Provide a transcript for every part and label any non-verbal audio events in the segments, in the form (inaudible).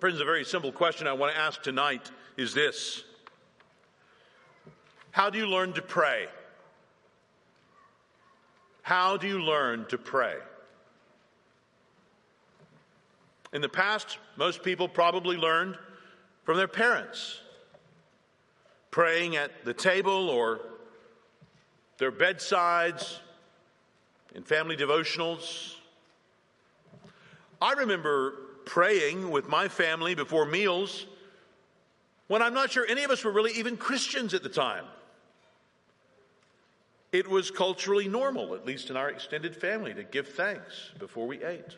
Friends, a very simple question I want to ask tonight is this How do you learn to pray? How do you learn to pray? In the past, most people probably learned from their parents, praying at the table or their bedsides, in family devotionals. I remember praying with my family before meals when I'm not sure any of us were really even Christians at the time. It was culturally normal, at least in our extended family, to give thanks before we ate.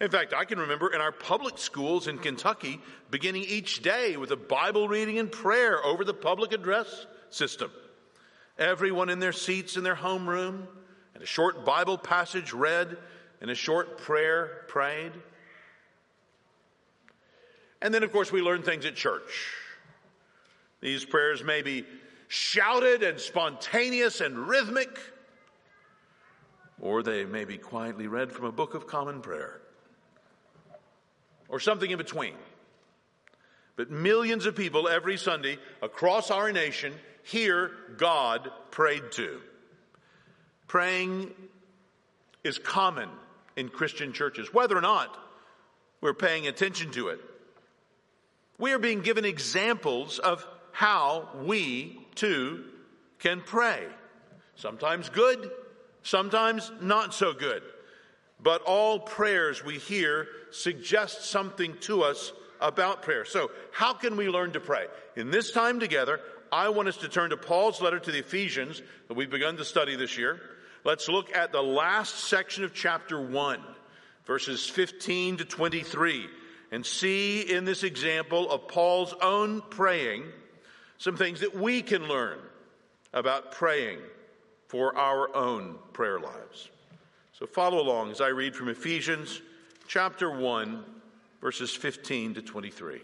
In fact, I can remember in our public schools in Kentucky beginning each day with a Bible reading and prayer over the public address system. Everyone in their seats in their homeroom, and a short Bible passage read, and a short prayer prayed. And then, of course, we learn things at church. These prayers may be shouted and spontaneous and rhythmic, or they may be quietly read from a book of common prayer, or something in between. But millions of people every Sunday across our nation hear God prayed to. Praying is common in Christian churches, whether or not we're paying attention to it. We are being given examples of how we too can pray. Sometimes good, sometimes not so good. But all prayers we hear suggest something to us about prayer. So, how can we learn to pray? In this time together, I want us to turn to Paul's letter to the Ephesians that we've begun to study this year. Let's look at the last section of chapter 1, verses 15 to 23, and see in this example of Paul's own praying some things that we can learn about praying for our own prayer lives. So follow along as I read from Ephesians chapter 1, verses 15 to 23.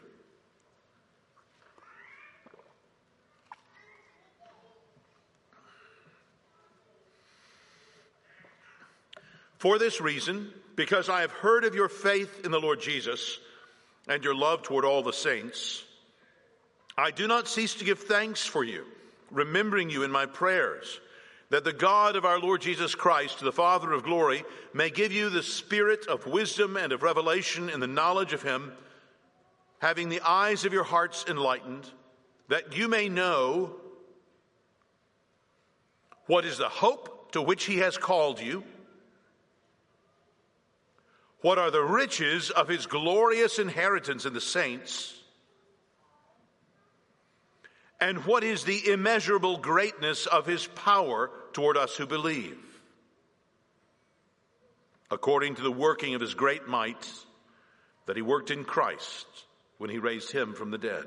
For this reason, because I have heard of your faith in the Lord Jesus and your love toward all the saints, I do not cease to give thanks for you, remembering you in my prayers, that the God of our Lord Jesus Christ, the Father of glory, may give you the spirit of wisdom and of revelation in the knowledge of him, having the eyes of your hearts enlightened, that you may know what is the hope to which he has called you what are the riches of his glorious inheritance in the saints? And what is the immeasurable greatness of his power toward us who believe? According to the working of his great might that he worked in Christ when he raised him from the dead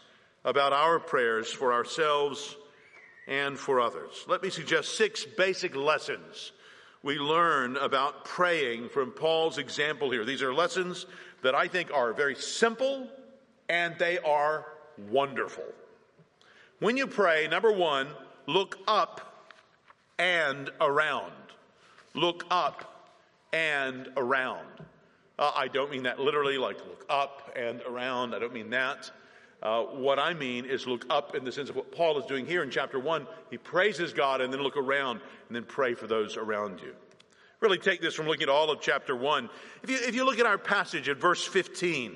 about our prayers for ourselves and for others. Let me suggest six basic lessons we learn about praying from Paul's example here. These are lessons that I think are very simple and they are wonderful. When you pray, number one, look up and around. Look up and around. Uh, I don't mean that literally, like look up and around. I don't mean that. Uh, what I mean is look up in the sense of what Paul is doing here in chapter one. He praises God and then look around and then pray for those around you. Really take this from looking at all of chapter one. If you, if you look at our passage at verse 15,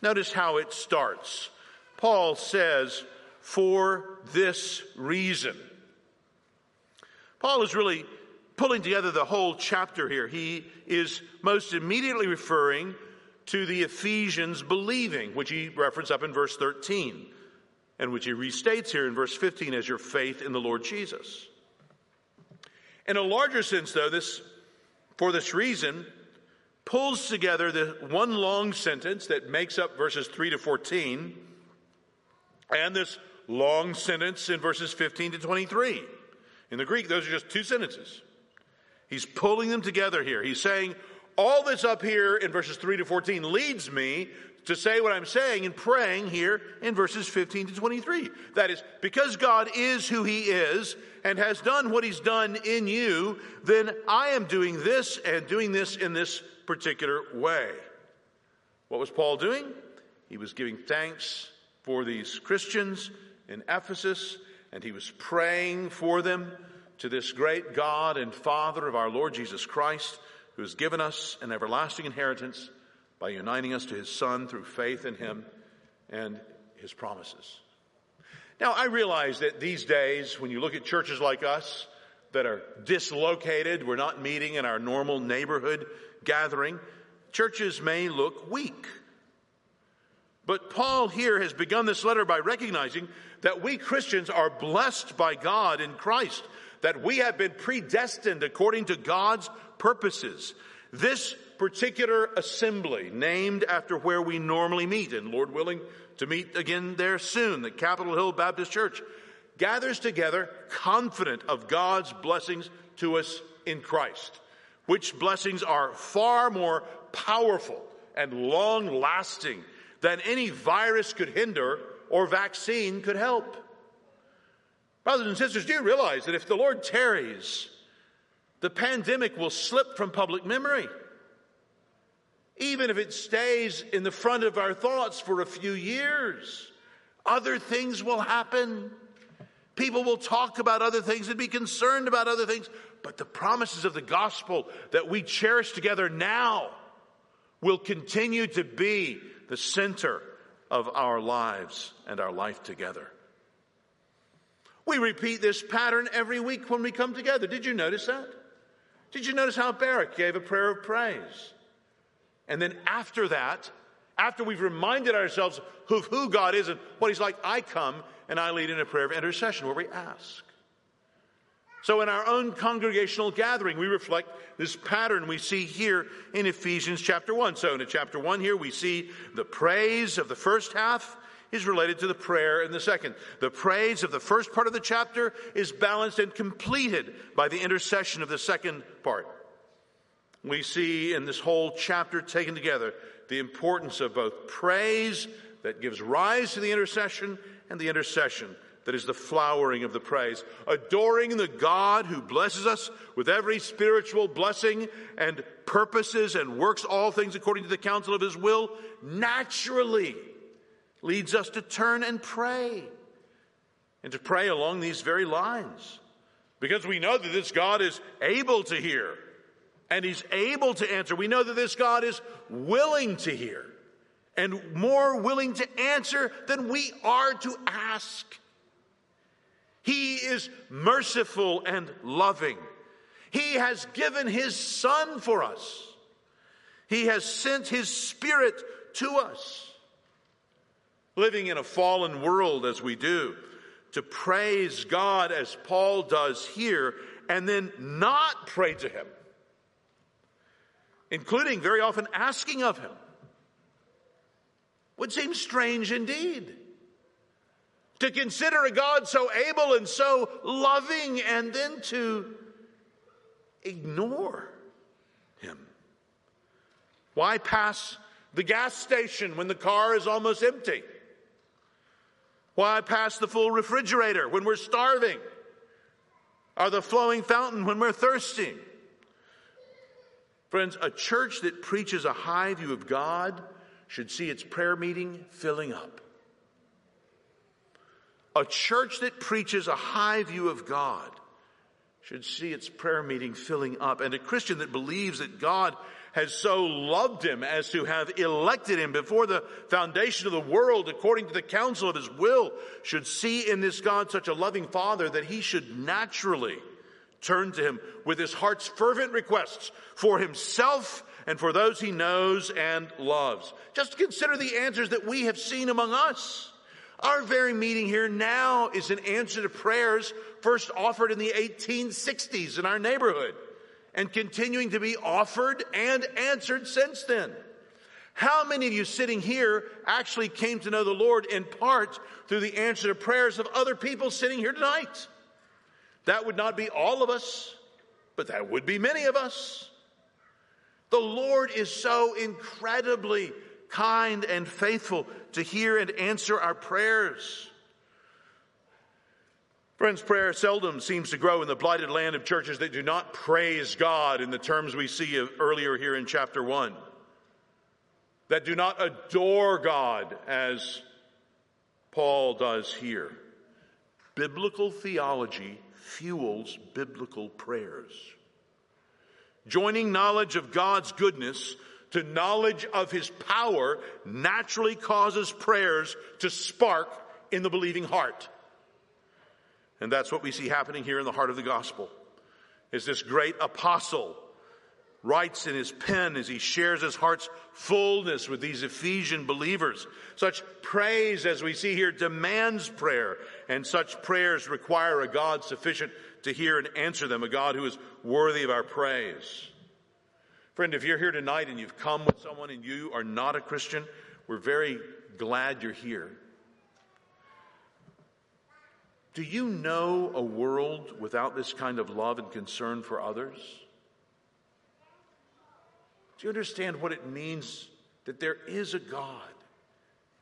notice how it starts. Paul says, for this reason. Paul is really pulling together the whole chapter here. He is most immediately referring to the Ephesians believing, which he referenced up in verse 13, and which he restates here in verse 15 as your faith in the Lord Jesus. In a larger sense, though, this, for this reason, pulls together the one long sentence that makes up verses 3 to 14 and this long sentence in verses 15 to 23. In the Greek, those are just two sentences. He's pulling them together here. He's saying, all that's up here in verses 3 to 14 leads me to say what I'm saying and praying here in verses 15 to 23. That is, because God is who He is and has done what He's done in you, then I am doing this and doing this in this particular way. What was Paul doing? He was giving thanks for these Christians in Ephesus, and he was praying for them to this great God and Father of our Lord Jesus Christ, who has given us an everlasting inheritance by uniting us to his Son through faith in him and his promises. Now, I realize that these days, when you look at churches like us that are dislocated, we're not meeting in our normal neighborhood gathering, churches may look weak. But Paul here has begun this letter by recognizing that we Christians are blessed by God in Christ, that we have been predestined according to God's purposes. This particular assembly, named after where we normally meet, and Lord willing, to meet again there soon, the Capitol Hill Baptist Church, gathers together confident of God's blessings to us in Christ, which blessings are far more powerful and long lasting than any virus could hinder or vaccine could help. Brothers and sisters, do you realize that if the Lord tarries, the pandemic will slip from public memory? Even if it stays in the front of our thoughts for a few years, other things will happen. People will talk about other things and be concerned about other things. But the promises of the gospel that we cherish together now will continue to be the center of our lives and our life together. We repeat this pattern every week when we come together. Did you notice that? Did you notice how Barak gave a prayer of praise? And then after that, after we've reminded ourselves of who God is and what He's like, I come and I lead in a prayer of intercession where we ask. So, in our own congregational gathering, we reflect this pattern we see here in Ephesians chapter 1. So, in chapter 1 here, we see the praise of the first half is related to the prayer in the second. The praise of the first part of the chapter is balanced and completed by the intercession of the second part. We see in this whole chapter taken together the importance of both praise that gives rise to the intercession and the intercession that is the flowering of the praise. Adoring the God who blesses us with every spiritual blessing and purposes and works all things according to the counsel of his will naturally leads us to turn and pray and to pray along these very lines because we know that this God is able to hear and he's able to answer. We know that this God is willing to hear and more willing to answer than we are to ask. He is merciful and loving. He has given his son for us. He has sent his spirit to us. Living in a fallen world as we do, to praise God as Paul does here, and then not pray to him including very often asking of him, would seem strange indeed. To consider a God so able and so loving and then to ignore him. Why pass the gas station when the car is almost empty? Why pass the full refrigerator when we're starving? Or the flowing fountain when we're thirsty? Friends, a church that preaches a high view of God should see its prayer meeting filling up. A church that preaches a high view of God should see its prayer meeting filling up. And a Christian that believes that God has so loved him as to have elected him before the foundation of the world according to the counsel of his will should see in this God such a loving father that he should naturally turn to him with his heart's fervent requests for himself and for those he knows and loves. Just consider the answers that we have seen among us. Our very meeting here now is an answer to prayers first offered in the 1860s in our neighborhood and continuing to be offered and answered since then. How many of you sitting here actually came to know the Lord in part through the answer to prayers of other people sitting here tonight? That would not be all of us, but that would be many of us. The Lord is so incredibly kind and faithful to hear and answer our prayers. Friends, prayer seldom seems to grow in the blighted land of churches that do not praise God in the terms we see earlier here in chapter 1 that do not adore God as Paul does here. Biblical theology fuels biblical prayers. Joining knowledge of God's goodness to knowledge of his power naturally causes prayers to spark in the believing heart. And that's what we see happening here in the heart of the gospel. Is this great apostle writes in his pen as he shares his heart's fullness with these Ephesian believers. Such praise, as we see here, demands prayer, and such prayers require a God sufficient to hear and answer them, a God who is worthy of our praise. Friend, if you're here tonight and you've come with someone and you are not a Christian, we're very glad you're here. Do you know a world without this kind of love and concern for others? Do you understand what it means that there is a God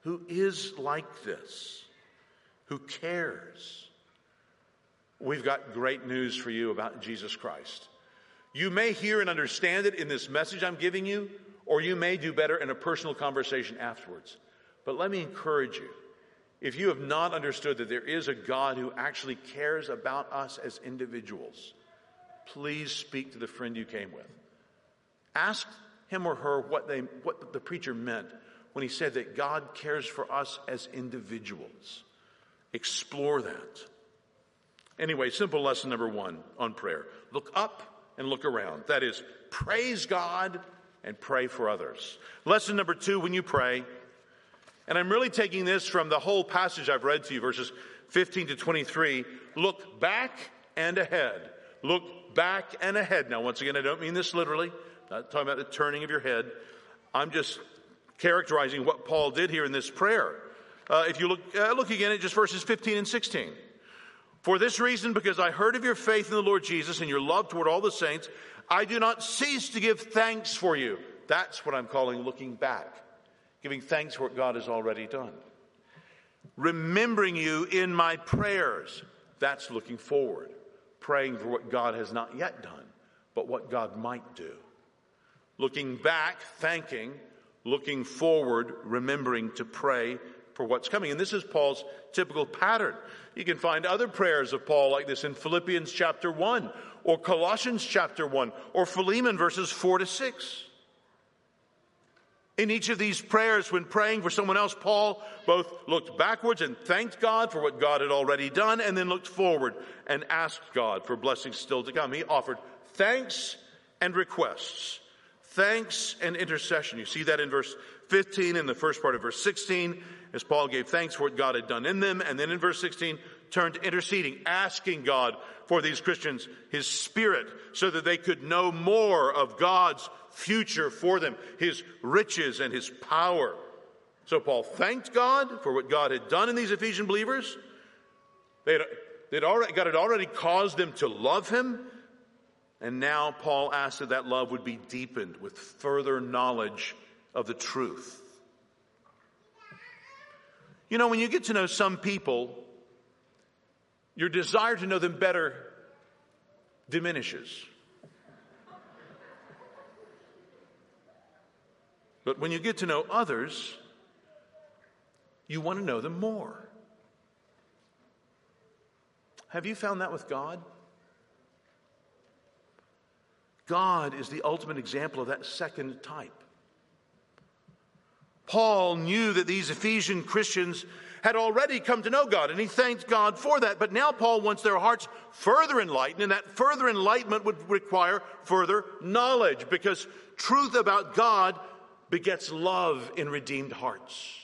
who is like this, who cares? We've got great news for you about Jesus Christ. You may hear and understand it in this message I'm giving you, or you may do better in a personal conversation afterwards. But let me encourage you. If you have not understood that there is a God who actually cares about us as individuals, please speak to the friend you came with. Ask him or her what, they, what the preacher meant when he said that God cares for us as individuals. Explore that. Anyway, simple lesson number one on prayer look up and look around. That is, praise God and pray for others. Lesson number two when you pray, and I'm really taking this from the whole passage I've read to you, verses 15 to 23. Look back and ahead. Look back and ahead. Now, once again, I don't mean this literally not talking about the turning of your head. I'm just characterizing what Paul did here in this prayer. Uh, if you look, uh, look again at just verses 15 and 16. For this reason, because I heard of your faith in the Lord Jesus and your love toward all the saints, I do not cease to give thanks for you. That's what I'm calling looking back, giving thanks for what God has already done. Remembering you in my prayers, that's looking forward, praying for what God has not yet done, but what God might do. Looking back, thanking. Looking forward, remembering to pray for what's coming. And this is Paul's typical pattern. You can find other prayers of Paul like this in Philippians chapter 1, or Colossians chapter 1, or Philemon verses 4 to 6. In each of these prayers, when praying for someone else, Paul both looked backwards and thanked God for what God had already done, and then looked forward and asked God for blessings still to come. He offered thanks and requests thanks and intercession. You see that in verse 15 in the first part of verse 16 as Paul gave thanks for what God had done in them. And then in verse 16, turned to interceding, asking God for these Christians, His Spirit, so that they could know more of God's future for them, His riches and His power. So Paul thanked God for what God had done in these Ephesian believers. They had, they'd already, God had already caused them to love Him and now Paul asked that that love would be deepened with further knowledge of the truth. You know, when you get to know some people, your desire to know them better diminishes. But when you get to know others, you want to know them more. Have you found that with God? God is the ultimate example of that second type. Paul knew that these Ephesian Christians had already come to know God, and he thanked God for that. But now Paul wants their hearts further enlightened, and that further enlightenment would require further knowledge, because truth about God begets love in redeemed hearts.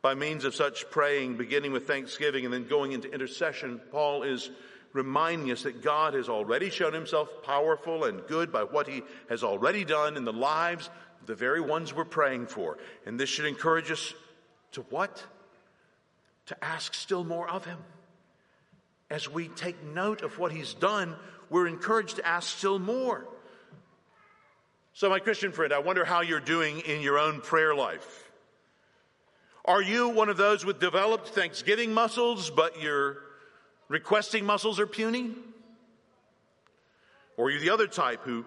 By means of such praying, beginning with thanksgiving and then going into intercession, Paul is reminding us that God has already shown himself powerful and good by what he has already done in the lives of the very ones we're praying for. And this should encourage us to what? To ask still more of him. As we take note of what he's done, we're encouraged to ask still more. So, my Christian friend, I wonder how you're doing in your own prayer life. Are you one of those with developed thanksgiving muscles, but your requesting muscles are puny? Or are you the other type who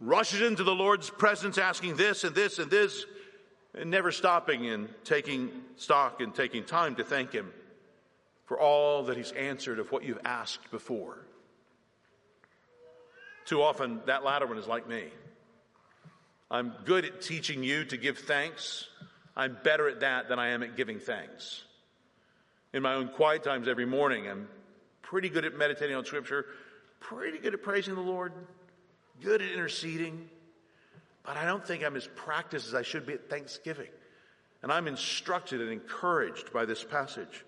rushes into the Lord's presence asking this and this and this never stopping and taking stock and taking time to thank Him for all that He's answered of what you've asked before? Too often, that latter one is like me. I'm good at teaching you to give thanks. I'm better at that than I am at giving thanks. In my own quiet times every morning, I'm pretty good at meditating on Scripture, pretty good at praising the Lord, good at interceding, but I don't think I'm as practiced as I should be at Thanksgiving. And I'm instructed and encouraged by this passage.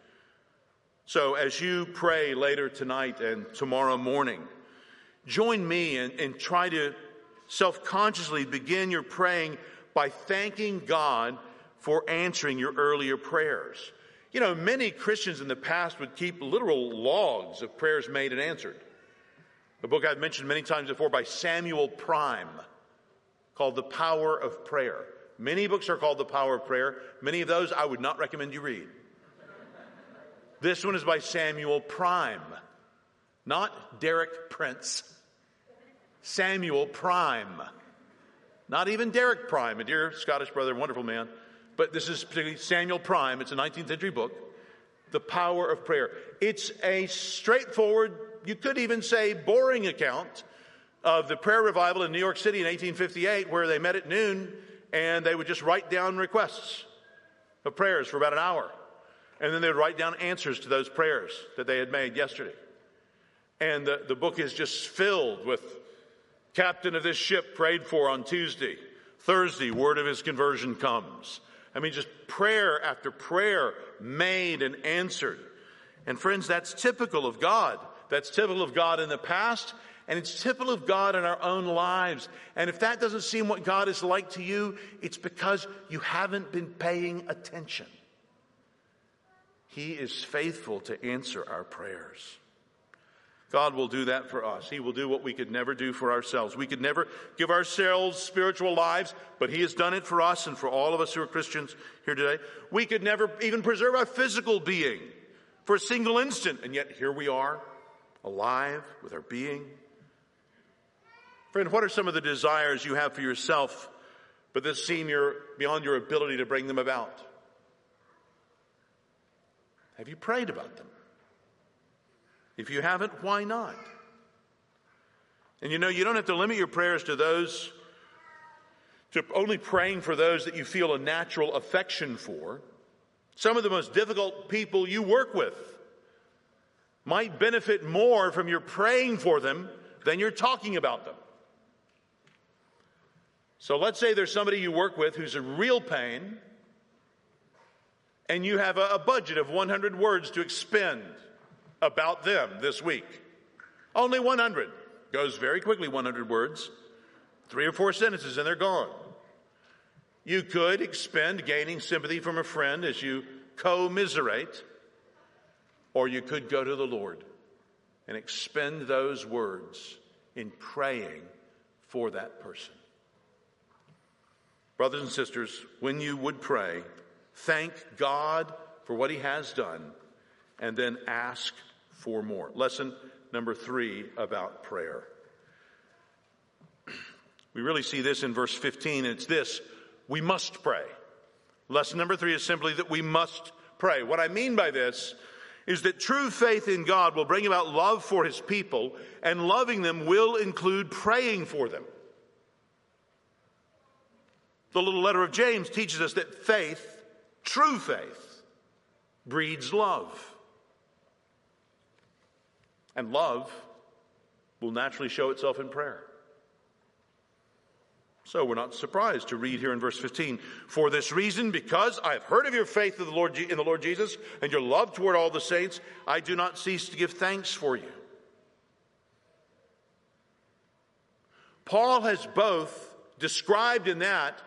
So as you pray later tonight and tomorrow morning, join me and, and try to self consciously begin your praying by thanking God for answering your earlier prayers. You know, many Christians in the past would keep literal logs of prayers made and answered. A book I've mentioned many times before by Samuel Prime called The Power of Prayer. Many books are called The Power of Prayer. Many of those I would not recommend you read. This one is by Samuel Prime, not Derek Prince. Samuel Prime. Not even Derek Prime, a dear Scottish brother, wonderful man, but this is particularly Samuel Prime. It's a 19th century book, The Power of Prayer. It's a straightforward, you could even say boring account of the prayer revival in New York City in 1858, where they met at noon and they would just write down requests of prayers for about an hour. And then they would write down answers to those prayers that they had made yesterday. And the, the book is just filled with captain of this ship prayed for on Tuesday. Thursday, word of his conversion comes. I mean, just prayer after prayer made and answered. And friends, that's typical of God. That's typical of God in the past, and it's typical of God in our own lives. And if that doesn't seem what God is like to you, it's because you haven't been paying attention. He is faithful to answer our prayers. God will do that for us. He will do what we could never do for ourselves. We could never give ourselves spiritual lives, but He has done it for us and for all of us who are Christians here today. We could never even preserve our physical being for a single instant, and yet here we are, alive with our being. Friend, what are some of the desires you have for yourself, but that seem your, beyond your ability to bring them about? Have you prayed about them? If you haven't, why not? And you know, you don't have to limit your prayers to those, to only praying for those that you feel a natural affection for. Some of the most difficult people you work with might benefit more from your praying for them than you're talking about them. So let's say there's somebody you work with who's a real pain, and you have a, budget of 100 words to expend about them this week. Only 100. Goes very quickly, 100 words. Three or four sentences and they're gone. You could expend gaining sympathy from a friend as you commiserate, or you could go to the Lord and expend those words in praying for that person. Brothers and sisters, when you would pray, thank God for what He has done, and then ask for more. Lesson number three about prayer. (clears throat) We really see this in verse 15, and it's this we must pray. Lesson number three is simply that we must pray. What I mean by this is that true faith in God will bring about love for his people, and loving them will include praying for them. The little letter of James teaches us that faith, true faith, breeds love. And love will naturally show itself in prayer. So we're not surprised to read here in verse 15, for this reason, because I have heard of your faith in the Lord, in the Lord Jesus and your love toward all the saints, I do not cease to give thanks for you. Paul has both described in that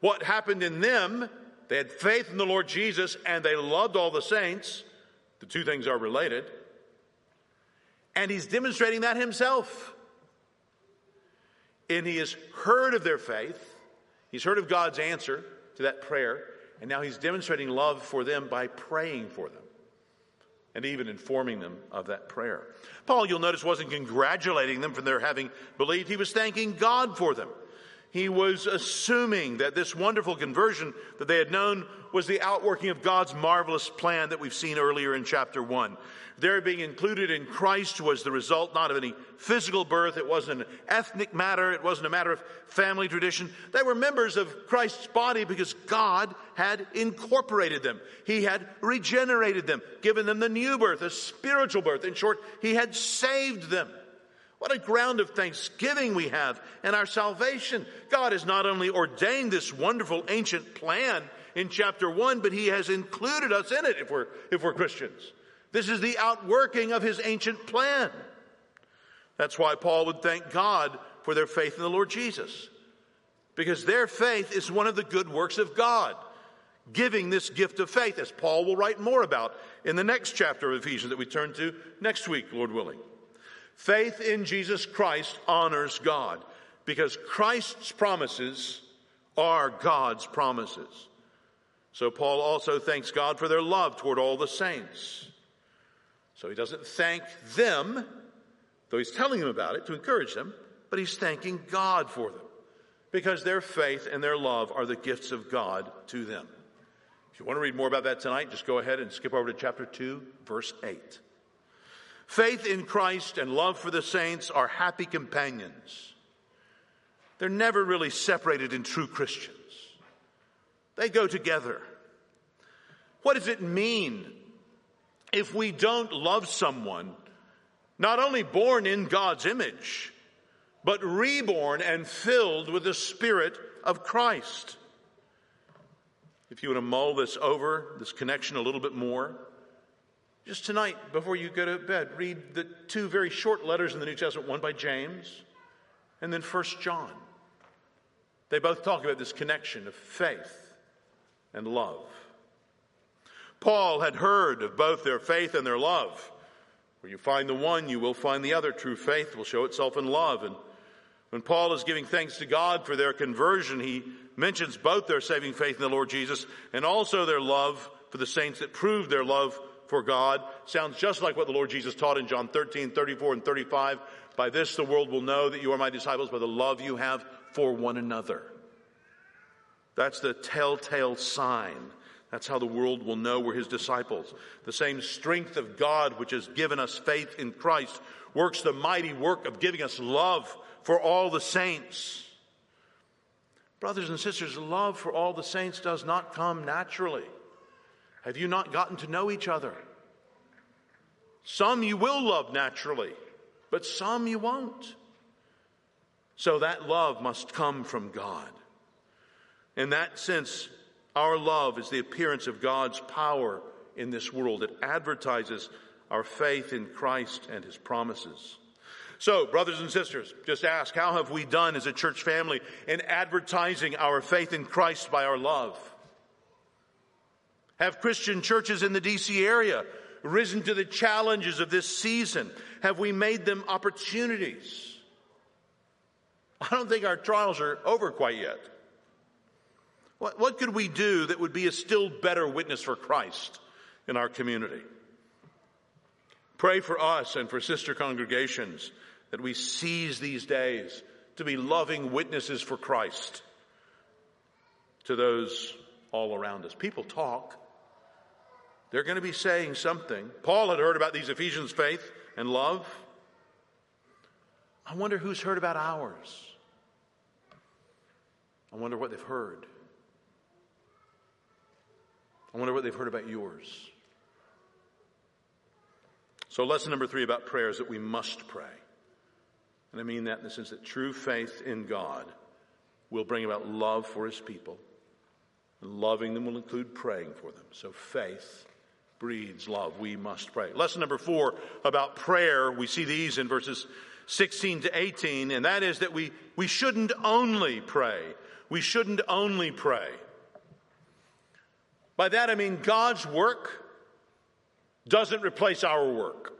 what happened in them. They had faith in the Lord Jesus and they loved all the saints. The two things are related. And he's demonstrating that himself. And he has heard of their faith. He's heard of God's answer to that prayer. And now he's demonstrating love for them by praying for them and even informing them of that prayer. Paul, you'll notice, wasn't congratulating them for their having believed. He was thanking God for them. He was assuming that this wonderful conversion that they had known was the outworking of God's marvelous plan that we've seen earlier in chapter 1. Their being included in Christ was the result not of any physical birth. It wasn't an ethnic matter. It wasn't a matter of family tradition. They were members of Christ's body because God had incorporated them. He had regenerated them, given them the new birth, a spiritual birth. In short, He had saved them. What a ground of thanksgiving we have in our salvation. God has not only ordained this wonderful ancient plan in chapter one, but He has included us in it if we're, if we're Christians. This is the outworking of his ancient plan. That's why Paul would thank God for their faith in the Lord Jesus. Because their faith is one of the good works of God, giving this gift of faith, as Paul will write more about in the next chapter of Ephesians that we turn to next week, Lord willing. Faith in Jesus Christ honors God because Christ's promises are God's promises. So Paul also thanks God for their love toward all the saints. So he doesn't thank them, though he's telling them about it to encourage them, but he's thanking God for them because their faith and their love are the gifts of God to them. If you want to read more about that tonight, just go ahead and skip over to chapter 2, verse 8. Faith in Christ and love for the saints are happy companions. They're never really separated in true Christians. They go together. What does it mean if we don't love someone, not only born in God's image, but reborn and filled with the Spirit of Christ. If you want to mull this over, this connection a little bit more, just tonight, before you go to bed, read the two very short letters in the New Testament, one by James and then First John. They both talk about this connection of faith and love. Paul had heard of both their faith and their love. Where you find the one, you will find the other. True faith will show itself in love. And when Paul is giving thanks to God for their conversion, he mentions both their saving faith in the Lord Jesus and also their love for the saints that proved their love for God. Sounds just like what the Lord Jesus taught in John 13, 34, and 35. By this the world will know that you are my disciples by the love you have for one another. That's the telltale sign that's how the world will know we're his disciples. The same strength of God which has given us faith in Christ works the mighty work of giving us love for all the saints. Brothers and sisters, love for all the saints does not come naturally. Have you not gotten to know each other? Some you will love naturally, but some you won't. So that love must come from God. In that sense, our love is the appearance of God's power in this world. It advertises our faith in Christ and his promises. So, brothers and sisters, just ask, how have we done as a church family in advertising our faith in Christ by our love? Have Christian churches in the DC area risen to the challenges of this season? Have we made them opportunities? I don't think our trials are over quite yet. What, what could we do that would be a still better witness for Christ in our community? Pray for us and for sister congregations that we seize these days to be loving witnesses for Christ to those all around us. People talk. They're going to be saying something. Paul had heard about these Ephesians' faith and love. I wonder who's heard about ours. I wonder what they've heard. I wonder what they've heard about yours. So, lesson number three about prayer is that we must pray. And I mean that in the sense that true faith in God will bring about love for his people. And loving them will include praying for them. So, faith breeds love. We must pray. Lesson number four about prayer, we see these in verses 16 to 18, and that is that we, we shouldn't only pray. We shouldn't only pray. By that I mean God's work doesn't replace our work.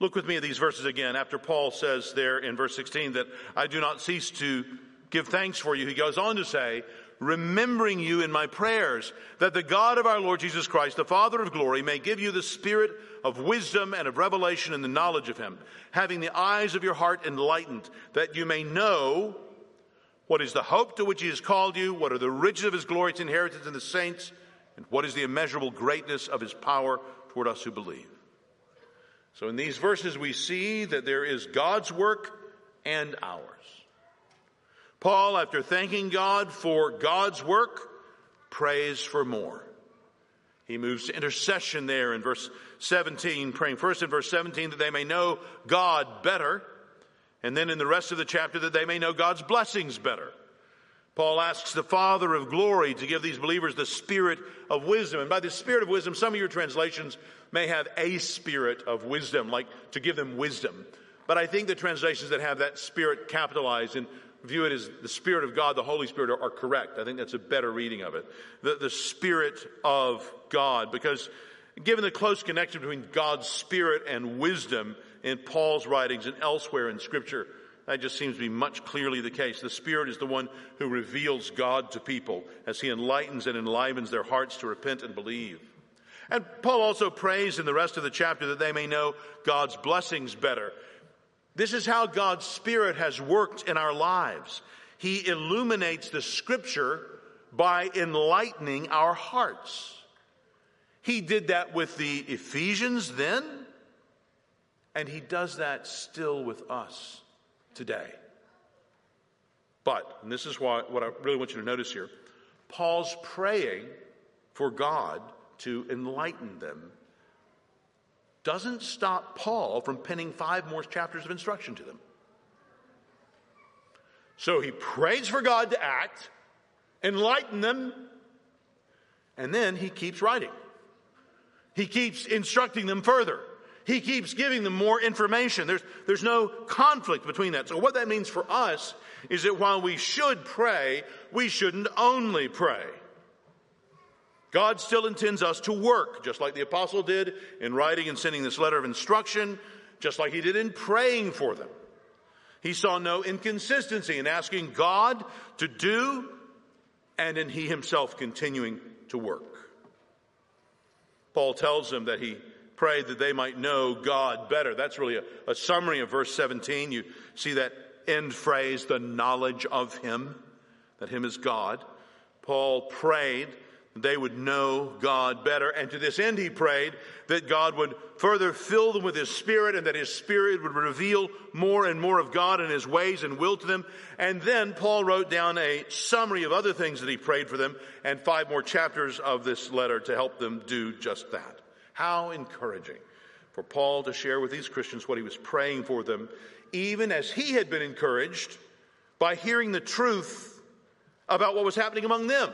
Look with me at these verses again. After Paul says there in verse 16 that I do not cease to give thanks for you, he goes on to say, remembering you in my prayers, that the God of our Lord Jesus Christ, the Father of glory, may give you the spirit of wisdom and of revelation and the knowledge of him, having the eyes of your heart enlightened, that you may know what is the hope to which he has called you, what are the riches of his glorious inheritance in the saints, and what is the immeasurable greatness of his power toward us who believe. So in these verses, we see that there is God's work and ours. Paul, after thanking God for God's work, prays for more. He moves to intercession there in verse 17, praying first in verse 17 that they may know God better, and then in the rest of the chapter that they may know God's blessings better. Paul asks the Father of glory to give these believers the spirit of wisdom. And by the spirit of wisdom, some of your translations may have a spirit of wisdom, like to give them wisdom. But I think the translations that have that spirit capitalized and view it as the Spirit of God, the Holy Spirit, are, are correct. I think that's a better reading of it. The, the Spirit of God, because given the close connection between God's Spirit and wisdom in Paul's writings and elsewhere in Scripture, that just seems to be much clearly the case. The Spirit is the one who reveals God to people as He enlightens and enlivens their hearts to repent and believe. And Paul also prays in the rest of the chapter that they may know God's blessings better. This is how God's Spirit has worked in our lives. He illuminates the Scripture by enlightening our hearts. He did that with the Ephesians then, and He does that still with us today. But, and this is why, what I really want you to notice here Paul's praying for God to enlighten them doesn't stop Paul from penning five more chapters of instruction to them. So he prays for God to act, enlighten them, and then he keeps writing. He keeps instructing them further. He keeps giving them more information. There's, there's no conflict between that. So what that means for us is that while we should pray, we shouldn't only pray. God still intends us to work, just like the apostle did in writing and sending this letter of instruction, just like he did in praying for them. He saw no inconsistency in asking God to do and in he himself continuing to work. Paul tells them that he prayed that they might know God better. That's really a, a summary of verse 17. You see that end phrase, the knowledge of Him, that Him is God. Paul prayed they would know God better. And to this end, he prayed that God would further fill them with his spirit and that his spirit would reveal more and more of God and his ways and will to them. And then Paul wrote down a summary of other things that he prayed for them and five more chapters of this letter to help them do just that. How encouraging for Paul to share with these Christians what he was praying for them, even as he had been encouraged by hearing the truth about what was happening among them.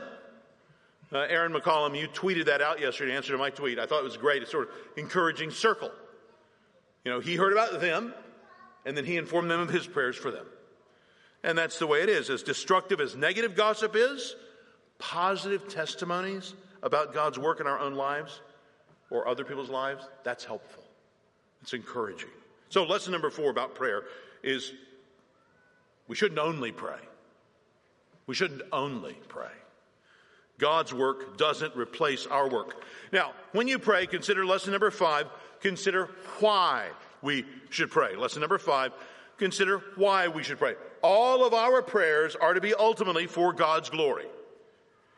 Uh, Aaron McCollum, you tweeted that out yesterday in answer to my tweet. I thought it was great. It's sort of encouraging circle. You know, he heard about them, and then he informed them of his prayers for them. And that's the way it is. As destructive as negative gossip is, positive testimonies about God's work in our own lives or other people's lives, that's helpful. It's encouraging. So, lesson number four about prayer is we shouldn't only pray. We shouldn't only pray. God's work doesn't replace our work. Now, when you pray, consider lesson number five, consider why we should pray. Lesson number five, consider why we should pray. All of our prayers are to be ultimately for God's glory.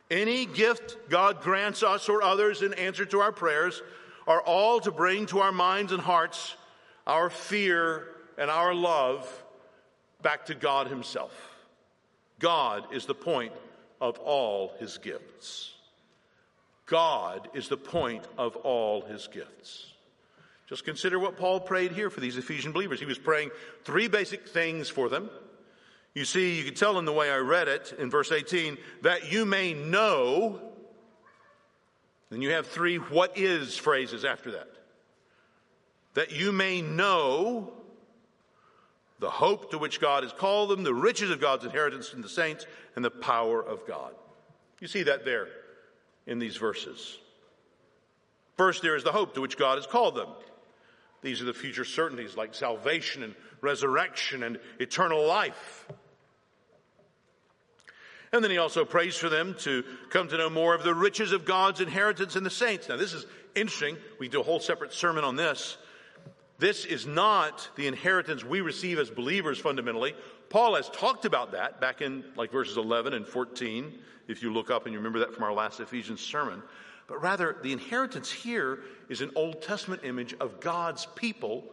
Any gift God grants us or others in answer to our prayers are all to bring to our minds and hearts our fear and our love back to God Himself. God is the point of all His gifts. God is the point of all His gifts. Just consider what Paul prayed here for these Ephesian believers. He was praying three basic things for them you see, you can tell in the way I read it in verse 18 that you may know. Then you have three what is phrases after that. that you may know the hope to which God has called them, the riches of God's inheritance in the saints, and the power of God. You see that there in these verses. First, there is the hope to which God has called them. These are the future certainties like salvation and resurrection and eternal life. And then he also prays for them to come to know more of the riches of God's inheritance in the saints. Now, this is interesting. We do a whole separate sermon on this. This is not the inheritance we receive as believers fundamentally. Paul has talked about that back in like verses 11 and 14, if you look up and you remember that from our last Ephesians sermon. But rather, the inheritance here is an Old Testament image of God's people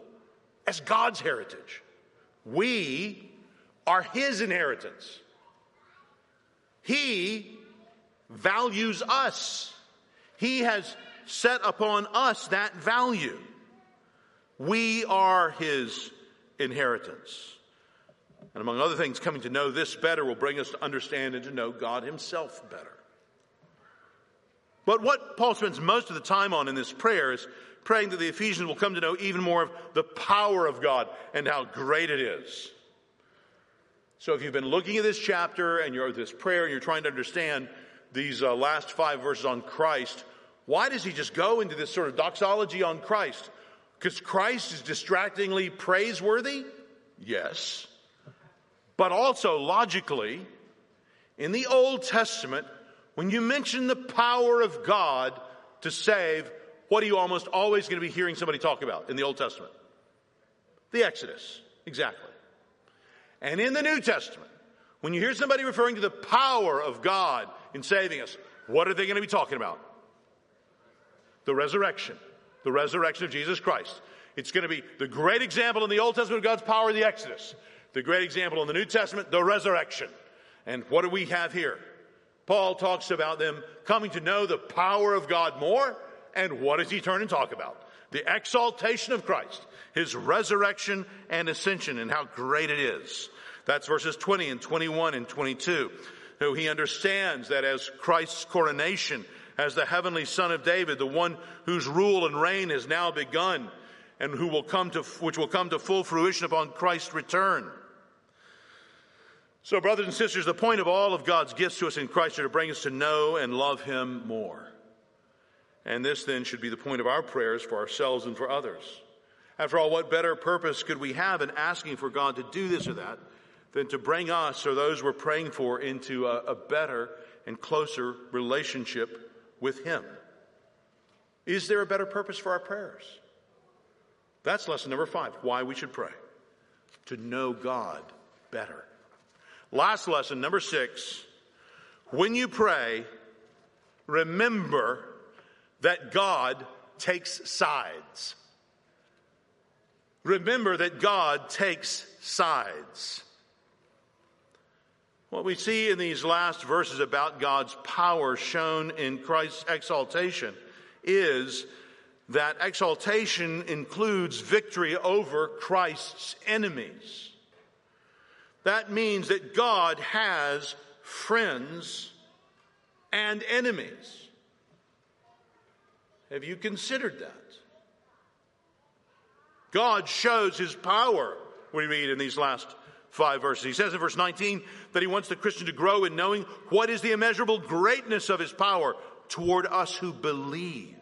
as God's heritage. We are His inheritance. He values us. He has set upon us that value. We are His inheritance. And among other things, coming to know this better will bring us to understand and to know God Himself better. But what Paul spends most of the time on in this prayer is praying that the Ephesians will come to know even more of the power of God and how great it is. So if you've been looking at this chapter and you're this prayer and you're trying to understand these uh, last five verses on Christ, why does he just go into this sort of doxology on Christ? Because Christ is distractingly praiseworthy? Yes. But also logically, in the Old Testament, when you mention the power of God to save, what are you almost always going to be hearing somebody talk about in the Old Testament? The Exodus. Exactly. And in the New Testament, when you hear somebody referring to the power of God in saving us, what are they going to be talking about? The resurrection. The resurrection of Jesus Christ. It's going to be the great example in the Old Testament of God's power, the Exodus. The great example in the New Testament, the resurrection. And what do we have here? Paul talks about them coming to know the power of God more. And what does he turn and talk about? The exaltation of Christ, his resurrection and ascension, and how great it is. That's verses 20 and 21 and 22. Who he understands that as Christ's coronation, as the heavenly son of David, the one whose rule and reign has now begun, and who will come to, which will come to full fruition upon Christ's return. So, brothers and sisters, the point of all of God's gifts to us in Christ are to bring us to know and love Him more. And this then should be the point of our prayers for ourselves and for others. After all, what better purpose could we have in asking for God to do this or that than to bring us or those we're praying for into a, a better and closer relationship with Him? Is there a better purpose for our prayers? That's lesson number five why we should pray. To know God better. Last lesson, number six. When you pray, remember that God takes sides. Remember that God takes sides. What we see in these last verses about God's power shown in Christ's exaltation is that exaltation includes victory over Christ's enemies. That means that God has friends and enemies. Have you considered that? God shows his power, we read in these last five verses. He says in verse 19 that he wants the Christian to grow in knowing what is the immeasurable greatness of his power toward us who believe,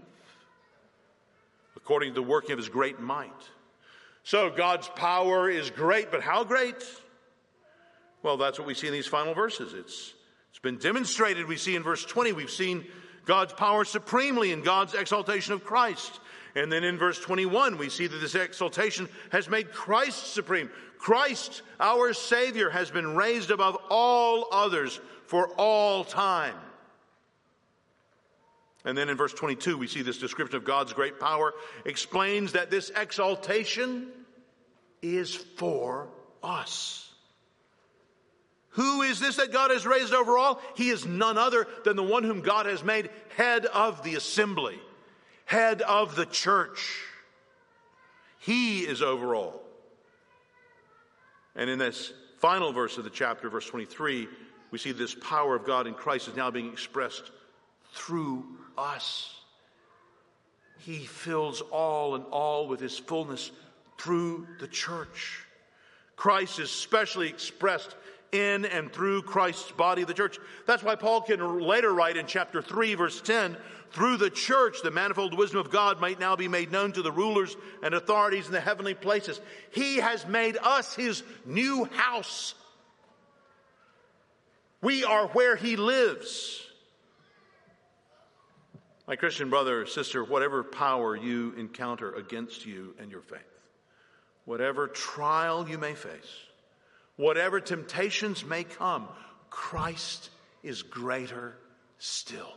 according to the working of his great might. So God's power is great, but how great? Well, that's what we see in these final verses. It's, it's been demonstrated. We see in verse 20, we've seen God's power supremely in God's exaltation of Christ. And then in verse 21, we see that this exaltation has made Christ supreme. Christ, our Savior, has been raised above all others for all time. And then in verse 22, we see this description of God's great power explains that this exaltation is for us. Who is this that God has raised over all? He is none other than the one whom God has made head of the assembly, head of the church. He is over all. And in this final verse of the chapter, verse 23, we see this power of God in Christ is now being expressed through us. he fills all and all with his fullness through the church. Christ is specially expressed in and through Christ's body, the church. That's why Paul can later write in chapter 3, verse 10 through the church, the manifold wisdom of God might now be made known to the rulers and authorities in the heavenly places. He has made us his new house. We are where he lives. My Christian brother or sister, whatever power you encounter against you and your faith, whatever trial you may face, whatever temptations may come, Christ is greater still.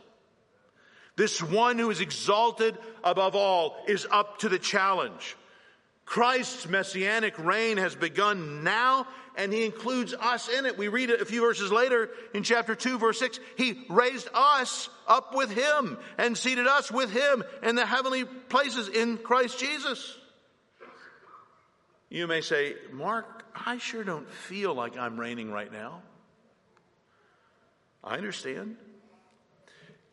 This one who is exalted above all is up to the challenge. Christ's messianic reign has begun now and he includes us in it. We read it a few verses later in chapter 2 verse 6. He raised us up with him and seated us with him in the heavenly places in Christ Jesus. You may say, Mark, I sure don't feel like I'm reigning right now. I understand.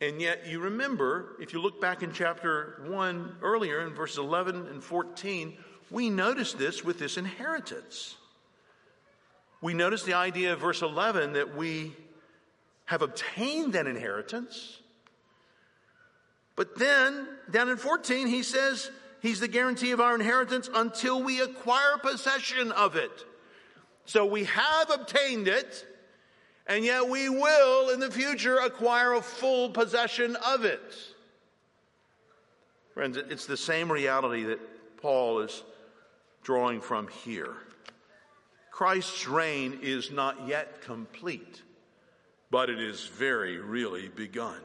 And yet you remember, if you look back in chapter 1 earlier in verses 11 and 14, we notice this with this inheritance we notice the idea of verse 11 that we have obtained that inheritance. But then, down in 14, he says he's the guarantee of our inheritance until we acquire possession of it. So we have obtained it, and yet we will in the future acquire a full possession of it. Friends, it's the same reality that Paul is drawing from here. Christ's reign is not yet complete, but it is very really begun.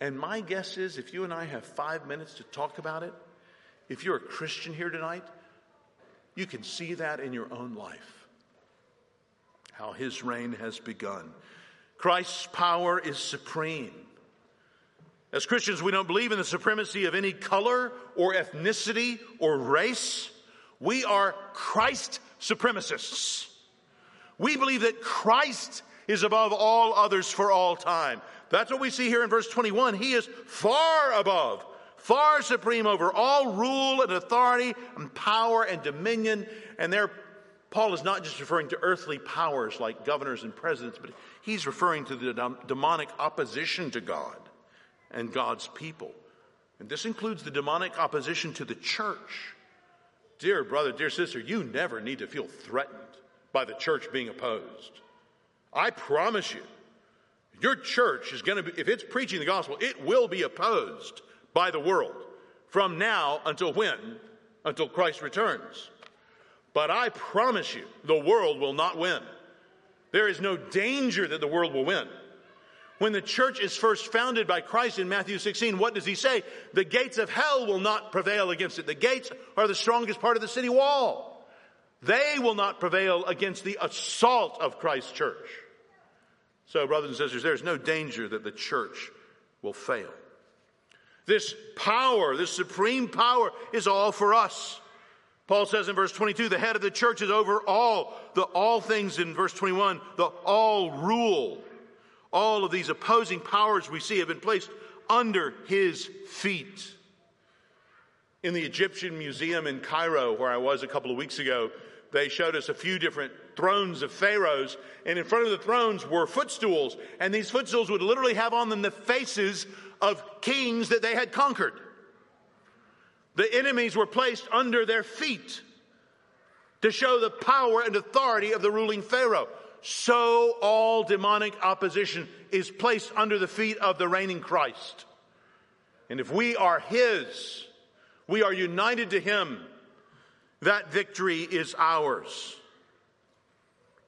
And my guess is if you and I have five minutes to talk about it, if you're a Christian here tonight, you can see that in your own life. How his reign has begun. Christ's power is supreme. As Christians, we don't believe in the supremacy of any color or ethnicity or race. We are Christ supremacists. We believe that Christ is above all others for all time. That's what we see here in verse 21. He is far above, far supreme over all rule and authority and power and dominion. And there, Paul is not just referring to earthly powers like governors and presidents, but he's referring to the demonic opposition to God and God's people. And this includes the demonic opposition to the church. Dear brother, dear sister, you never need to feel threatened by the church being opposed. I promise you, your church is going to be, if it's preaching the gospel, it will be opposed by the world from now until when? Until Christ returns. But I promise you, the world will not win. There is no danger that the world will win. When the church is first founded by Christ in Matthew 16, what does he say? The gates of hell will not prevail against it. The gates are the strongest part of the city wall. They will not prevail against the assault of Christ's church. So, brothers and sisters, there's no danger that the church will fail. This power, this supreme power, is all for us. Paul says in verse 22, the head of the church is over all, the all things in verse 21, the all rule all of these opposing powers we see have been placed under his feet. In the Egyptian Museum in Cairo, where I was a couple of weeks ago, they showed us a few different thrones of pharaohs, and in front of the thrones were footstools, and these footstools would literally have on them the faces of kings that they had conquered. The enemies were placed under their feet to show the power and authority of the ruling Pharaoh so all demonic opposition is placed under the feet of the reigning Christ. And if we are His, we are united to Him, that victory is ours.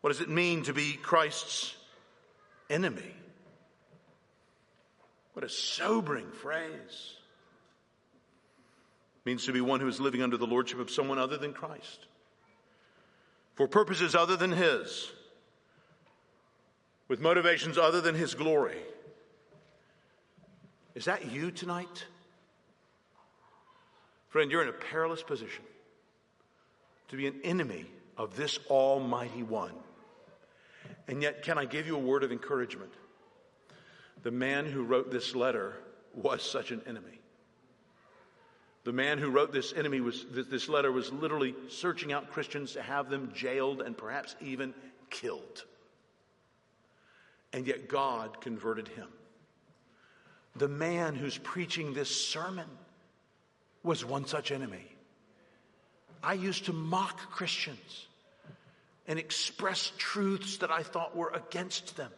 What does it mean to be Christ's enemy? What a sobering phrase. It means to be one who is living under the lordship of someone other than Christ, for purposes other than His with motivations other than His glory. Is that you tonight? Friend, you're in a perilous position to be an enemy of this Almighty One. And yet, can I give you a word of encouragement? The man who wrote this letter was such an enemy. The man who wrote this enemy was this letter was literally searching out Christians to have them jailed and perhaps even killed. And yet God converted him. The man who's preaching this sermon was one such enemy. I used to mock Christians and express truths that I thought were against them.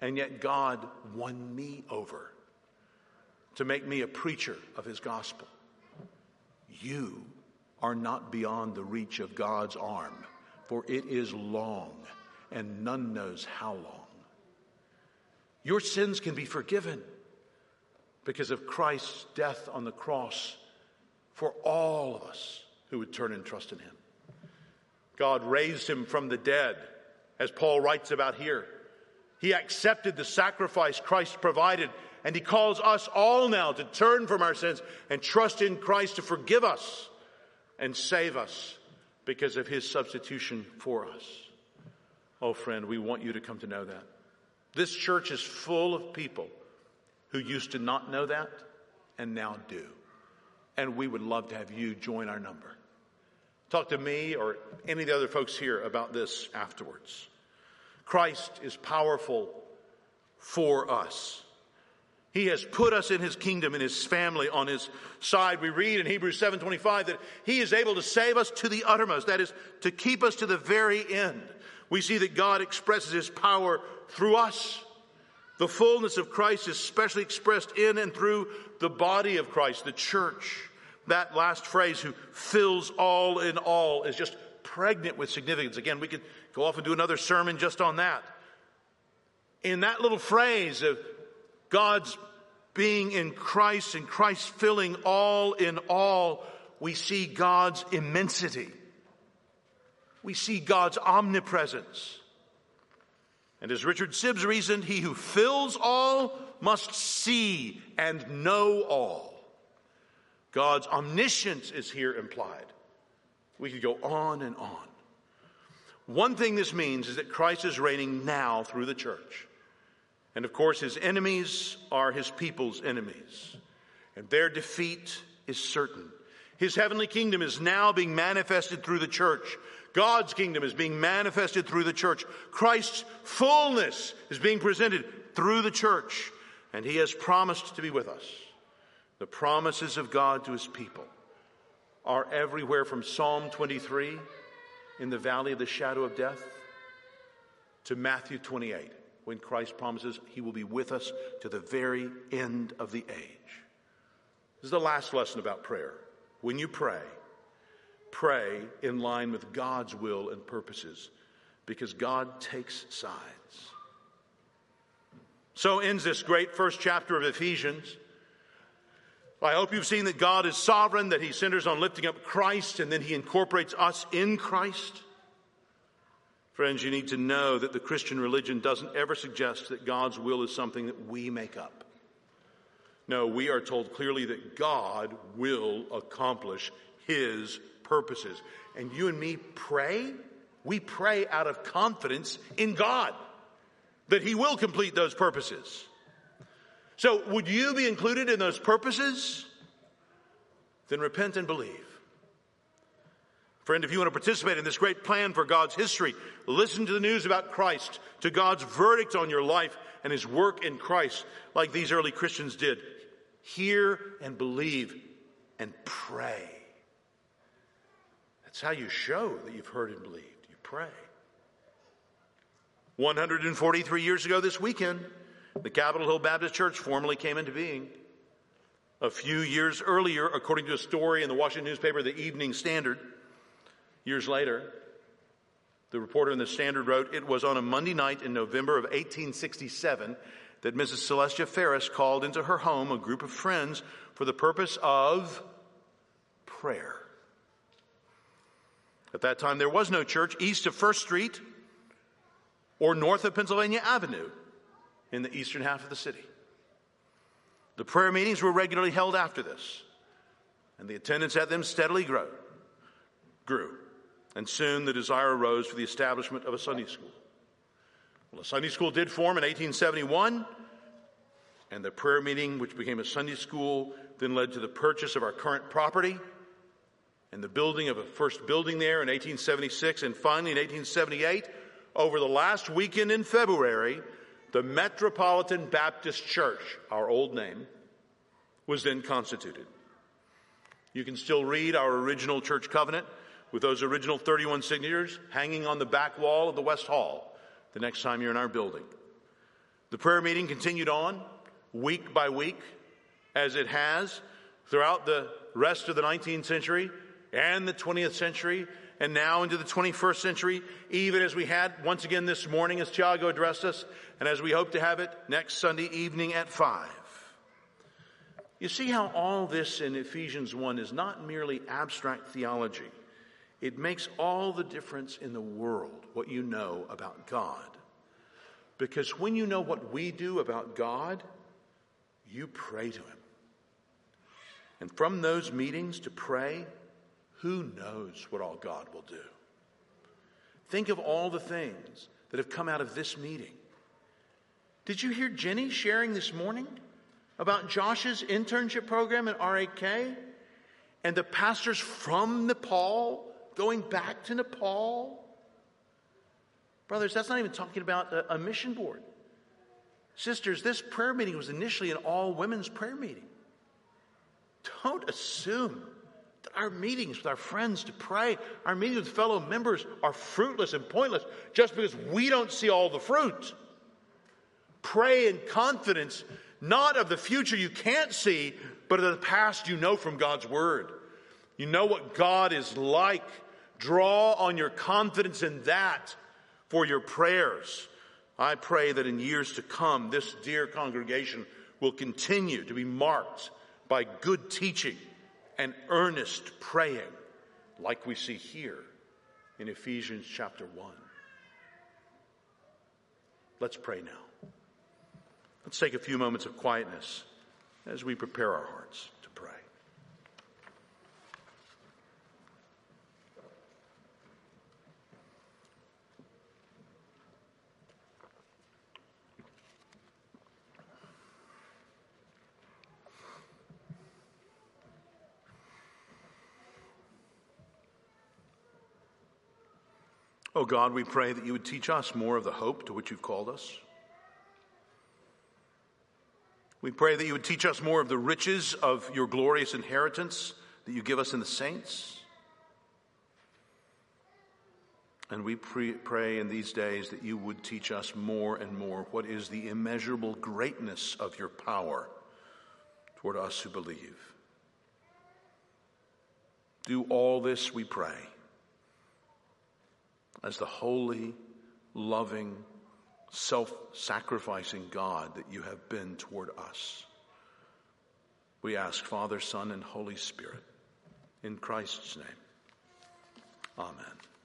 And yet God won me over to make me a preacher of his gospel. You are not beyond the reach of God's arm, for it is long, and none knows how long. Your sins can be forgiven because of Christ's death on the cross for all of us who would turn and trust in him. God raised him from the dead, as Paul writes about here. He accepted the sacrifice Christ provided, and he calls us all now to turn from our sins and trust in Christ to forgive us and save us because of his substitution for us. Oh, friend, we want you to come to know that. This church is full of people who used to not know that and now do. And we would love to have you join our number. Talk to me or any of the other folks here about this afterwards. Christ is powerful for us. He has put us in his kingdom and his family on his side. We read in Hebrews 7:25 that he is able to save us to the uttermost, that is to keep us to the very end. We see that God expresses his power through us. The fullness of Christ is specially expressed in and through the body of Christ, the church. That last phrase, who fills all in all, is just pregnant with significance. Again, we could go off and do another sermon just on that. In that little phrase of God's being in Christ and Christ filling all in all, we see God's immensity. We see God's omnipresence. And as Richard Sibbes reasoned, he who fills all must see and know all. God's omniscience is here implied. We could go on and on. One thing this means is that Christ is reigning now through the church. And of course, his enemies are his people's enemies. And their defeat is certain. His heavenly kingdom is now being manifested through the church. God's kingdom is being manifested through the church. Christ's fullness is being presented through the church. And he has promised to be with us. The promises of God to his people are everywhere from Psalm 23 in the valley of the shadow of death to Matthew 28 when Christ promises he will be with us to the very end of the age. This is the last lesson about prayer. When you pray, pray in line with God's will and purposes because God takes sides. So ends this great first chapter of Ephesians. I hope you've seen that God is sovereign, that He centers on lifting up Christ, and then He incorporates us in Christ. Friends, you need to know that the Christian religion doesn't ever suggest that God's will is something that we make up. No, we are told clearly that God will accomplish His purposes. And you and me pray, we pray out of confidence in God that He will complete those purposes. So, would you be included in those purposes? Then repent and believe. Friend, if you want to participate in this great plan for God's history, listen to the news about Christ, to God's verdict on your life and his work in Christ, like these early Christians did. Hear and believe and pray. That's how you show that you've heard and believed. You pray. 143 years ago this weekend, the Capitol Hill Baptist Church formally came into being. A few years earlier, according to a story in the Washington newspaper, the Evening Standard, years later, the reporter in the Standard wrote, It was on a Monday night in November of 1867 that Mrs. Celestia Ferris called into her home a group of friends for the purpose of prayer. At that time, there was no church east of First Street or north of Pennsylvania Avenue in the eastern half of the city. The prayer meetings were regularly held after this, and the attendance at them steadily grew. grew. And soon the desire arose for the establishment of a Sunday school. Well, a Sunday school did form in 1871. and the prayer meeting, which became a Sunday school, then led to the purchase of our current property and the building of a first building there in 1876. And finally, in 1878, over the last weekend in February, the Metropolitan Baptist Church, our old name, was then constituted. You can still read our original church covenant with those original 31 signatures hanging on the back wall of the West Hall the next time you're in our building. The prayer meeting continued on week by week as it has throughout the rest of the 19th century and the 20th century and now into the 21st century, even as we had once again this morning as Tiago addressed us and as we hope to have it next Sunday evening at 5. You see how all this in Ephesians 1 is not merely abstract theology. It makes all the difference in the world what you know about God. Because when you know what we do about God, you pray to Him. And from those meetings to pray, who knows what all God will do? Think of all the things that have come out of this meeting. Did you hear Jenny sharing this morning about Josh's internship program at RAK and the pastors from Nepal going back to Nepal? Brothers, that's not even talking about a, a mission board. Sisters, this prayer meeting was initially an all women's prayer meeting. Don't assume our meetings with our friends to pray, our meetings with fellow members are fruitless and pointless just because we don't see all the fruit. Pray in confidence, not of the future you can't see, but of the past you know from God's Word. You know what God is like. Draw on your confidence in that for your prayers. I pray that in years to come, this dear congregation will continue to be marked by good teaching and earnest praying, like we see here in Ephesians chapter 1. Let's pray now. Let's take a few moments of quietness as we prepare our hearts. Oh God, we pray that you would teach us more of the hope to which you've called us. We pray that you would teach us more of the riches of your glorious inheritance that you give us in the saints. And we pray in these days that you would teach us more and more what is the immeasurable greatness of your power toward us who believe. Do all this, we pray as the holy, loving, self sacrificing God that you have been toward us. We ask Father, Son, and Holy Spirit in Christ's name. Amen.